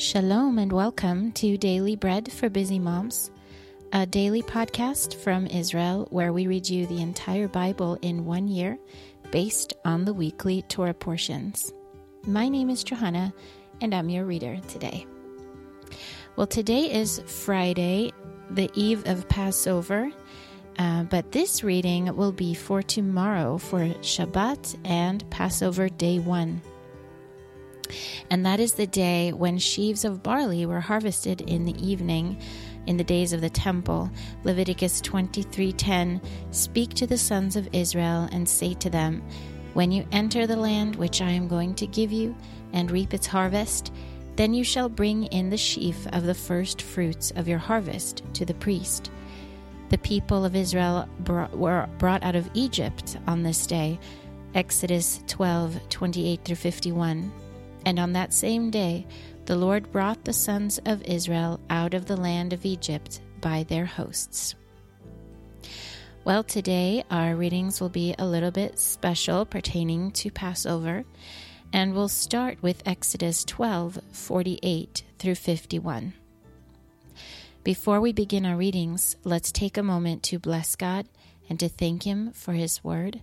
Shalom and welcome to Daily Bread for Busy Moms, a daily podcast from Israel where we read you the entire Bible in one year based on the weekly Torah portions. My name is Johanna and I'm your reader today. Well, today is Friday, the eve of Passover, uh, but this reading will be for tomorrow for Shabbat and Passover day one and that is the day when sheaves of barley were harvested in the evening in the days of the temple. Leviticus 23:10 speak to the sons of israel and say to them when you enter the land which i am going to give you and reap its harvest then you shall bring in the sheaf of the first fruits of your harvest to the priest. The people of israel brought, were brought out of egypt on this day. Exodus 12:28 through 51 and on that same day, the Lord brought the sons of Israel out of the land of Egypt by their hosts. Well, today our readings will be a little bit special pertaining to Passover, and we'll start with Exodus 12 48 through 51. Before we begin our readings, let's take a moment to bless God and to thank Him for His word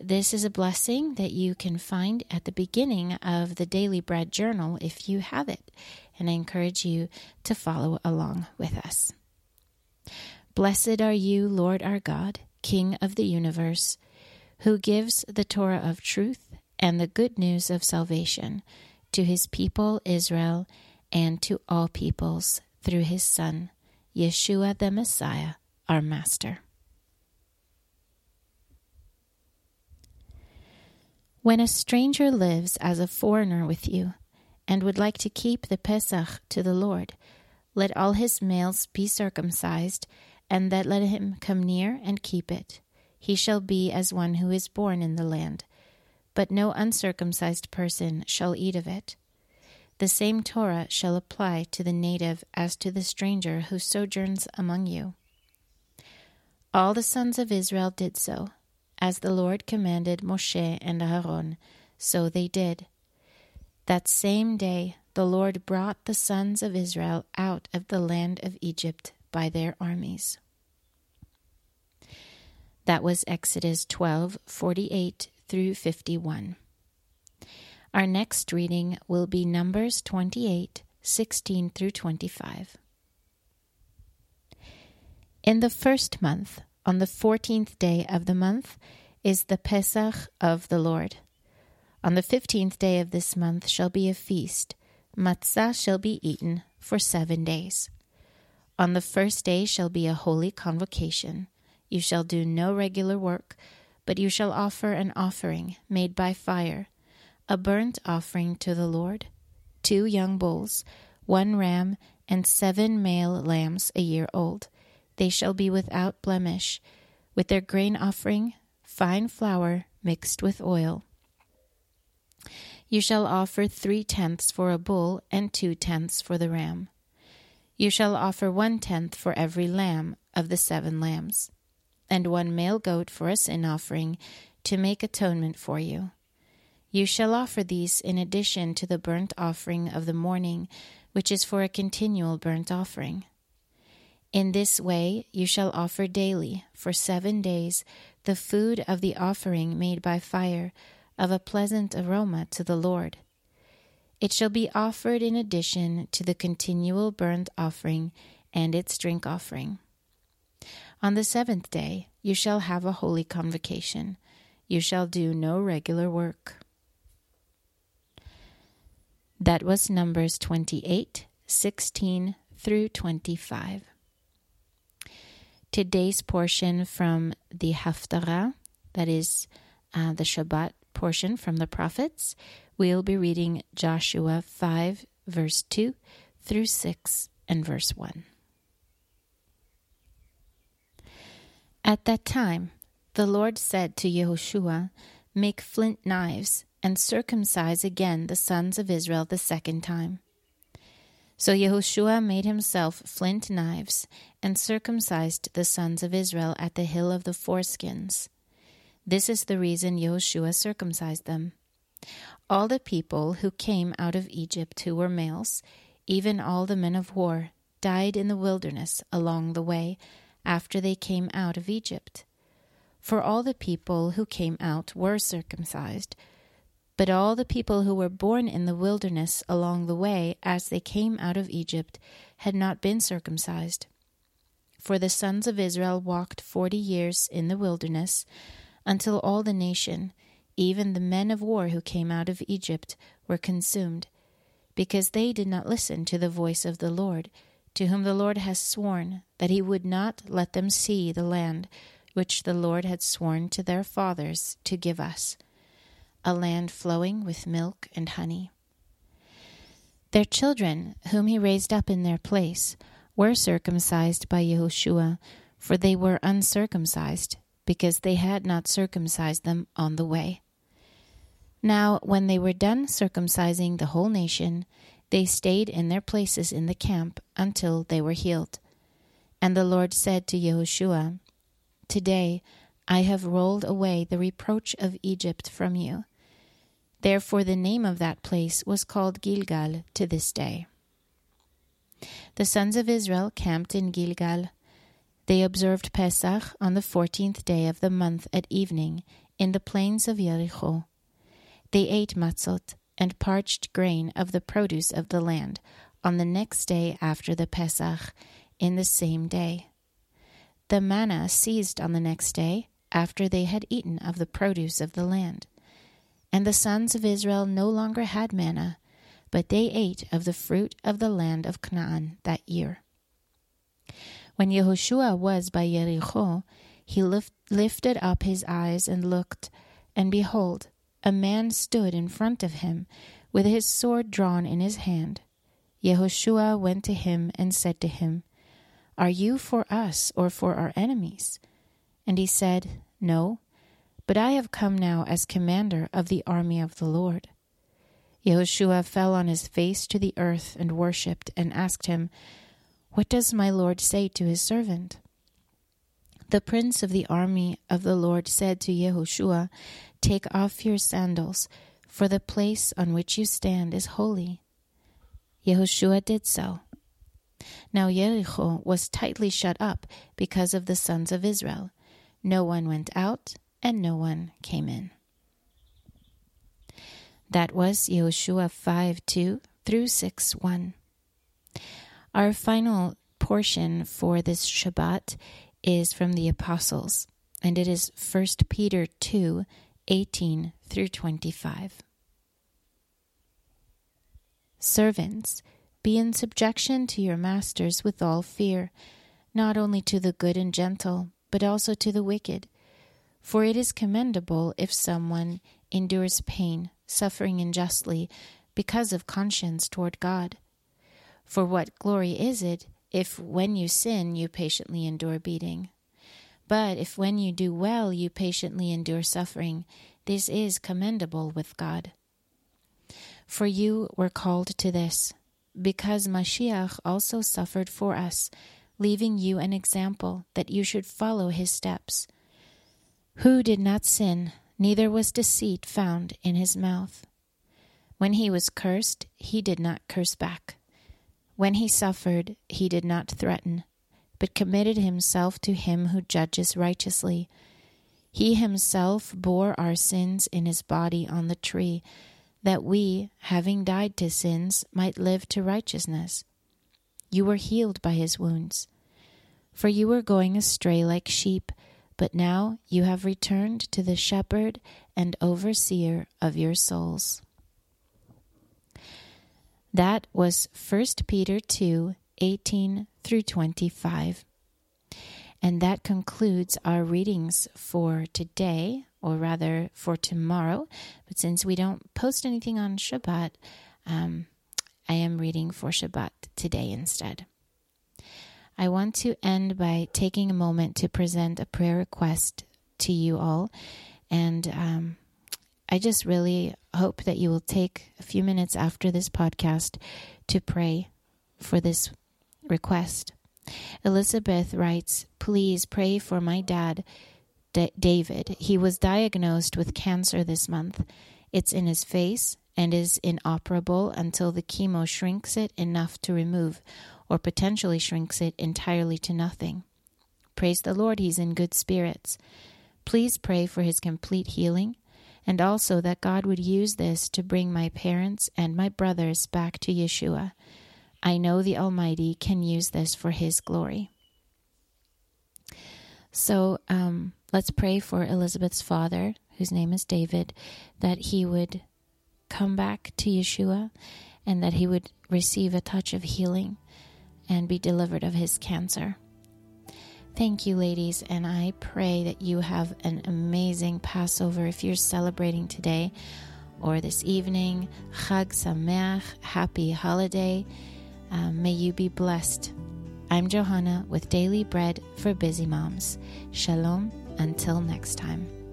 this is a blessing that you can find at the beginning of the Daily Bread Journal if you have it, and I encourage you to follow along with us. Blessed are you, Lord our God, King of the universe, who gives the Torah of truth and the good news of salvation to his people Israel and to all peoples through his Son, Yeshua the Messiah, our Master. When a stranger lives as a foreigner with you and would like to keep the Pesach to the Lord, let all his males be circumcised, and that let him come near and keep it. He shall be as one who is born in the land, but no uncircumcised person shall eat of it. The same Torah shall apply to the native as to the stranger who sojourns among you. All the sons of Israel did so as the Lord commanded Moshe and Aaron, so they did. That same day the Lord brought the sons of Israel out of the land of Egypt by their armies. That was Exodus 12 48 through 51. Our next reading will be Numbers 28 16 through 25. In the first month, on the fourteenth day of the month is the Pesach of the Lord. On the fifteenth day of this month shall be a feast. Matzah shall be eaten for seven days. On the first day shall be a holy convocation. You shall do no regular work, but you shall offer an offering made by fire, a burnt offering to the Lord, two young bulls, one ram, and seven male lambs a year old they shall be without blemish, with their grain offering, fine flour mixed with oil. You shall offer three tenths for a bull and two tenths for the ram. You shall offer one tenth for every lamb of the seven lambs, and one male goat for a sin offering to make atonement for you. You shall offer these in addition to the burnt offering of the morning, which is for a continual burnt offering. In this way you shall offer daily, for seven days, the food of the offering made by fire, of a pleasant aroma to the Lord. It shall be offered in addition to the continual burnt offering and its drink offering. On the seventh day you shall have a holy convocation. You shall do no regular work. That was Numbers 28, 16 through 25. Today's portion from the Haftarah, that is uh, the Shabbat portion from the prophets, we'll be reading Joshua 5, verse 2 through 6 and verse 1. At that time, the Lord said to Yehoshua, Make flint knives and circumcise again the sons of Israel the second time. So Yehoshua made himself flint knives and circumcised the sons of Israel at the hill of the foreskins. This is the reason Yehoshua circumcised them. All the people who came out of Egypt who were males, even all the men of war, died in the wilderness along the way after they came out of Egypt. For all the people who came out were circumcised, but all the people who were born in the wilderness along the way as they came out of Egypt had not been circumcised. For the sons of Israel walked forty years in the wilderness until all the nation, even the men of war who came out of Egypt, were consumed, because they did not listen to the voice of the Lord, to whom the Lord has sworn that he would not let them see the land which the Lord had sworn to their fathers to give us, a land flowing with milk and honey. Their children, whom he raised up in their place, were circumcised by Yehoshua, for they were uncircumcised, because they had not circumcised them on the way. Now, when they were done circumcising the whole nation, they stayed in their places in the camp until they were healed. And the Lord said to Yehoshua, Today I have rolled away the reproach of Egypt from you. Therefore, the name of that place was called Gilgal to this day. The sons of Israel camped in Gilgal. They observed Pesach on the fourteenth day of the month at evening in the plains of Jericho. They ate matzot and parched grain of the produce of the land on the next day after the Pesach, in the same day. The manna ceased on the next day after they had eaten of the produce of the land. And the sons of Israel no longer had manna, but they ate of the fruit of the land of Canaan that year. When Yehoshua was by Jericho, he lift, lifted up his eyes and looked, and behold, a man stood in front of him with his sword drawn in his hand. Yehoshua went to him and said to him, Are you for us or for our enemies? And he said, No, but I have come now as commander of the army of the Lord. Yehoshua fell on his face to the earth and worshipped, and asked him, What does my Lord say to his servant? The prince of the army of the Lord said to Yehoshua, Take off your sandals, for the place on which you stand is holy. Yehoshua did so. Now Jericho was tightly shut up because of the sons of Israel. No one went out, and no one came in. That was Yehoshua 5 2 through 6 1. Our final portion for this Shabbat is from the Apostles, and it is 1 Peter 2 18 through 25. Servants, be in subjection to your masters with all fear, not only to the good and gentle, but also to the wicked. For it is commendable if someone endures pain, suffering unjustly, because of conscience toward God. For what glory is it if, when you sin, you patiently endure beating? But if when you do well you patiently endure suffering, this is commendable with God. For you were called to this, because Mashiach also suffered for us, leaving you an example that you should follow his steps. Who did not sin, neither was deceit found in his mouth. When he was cursed, he did not curse back. When he suffered, he did not threaten but committed himself to him who judges righteously. He himself bore our sins in his body on the tree, that we, having died to sins, might live to righteousness. You were healed by his wounds. For you were going astray like sheep, but now you have returned to the shepherd and overseer of your souls. That was 1 Peter 2 18 through 25. And that concludes our readings for today, or rather for tomorrow. But since we don't post anything on Shabbat, um, I am reading for Shabbat today instead. I want to end by taking a moment to present a prayer request to you all. And um, I just really hope that you will take a few minutes after this podcast to pray for this request. Elizabeth writes, Please pray for my dad, D- David. He was diagnosed with cancer this month. It's in his face and is inoperable until the chemo shrinks it enough to remove, or potentially shrinks it entirely to nothing. Praise the Lord, he's in good spirits. Please pray for his complete healing and also that God would use this to bring my parents and my brothers back to Yeshua. I know the Almighty can use this for his glory. So um, let's pray for Elizabeth's father, whose name is David, that he would come back to Yeshua and that he would receive a touch of healing and be delivered of his cancer. Thank you, ladies, and I pray that you have an amazing Passover if you're celebrating today or this evening. Chag Sameach, happy holiday. Um, may you be blessed. I'm Johanna with Daily Bread for Busy Moms. Shalom until next time.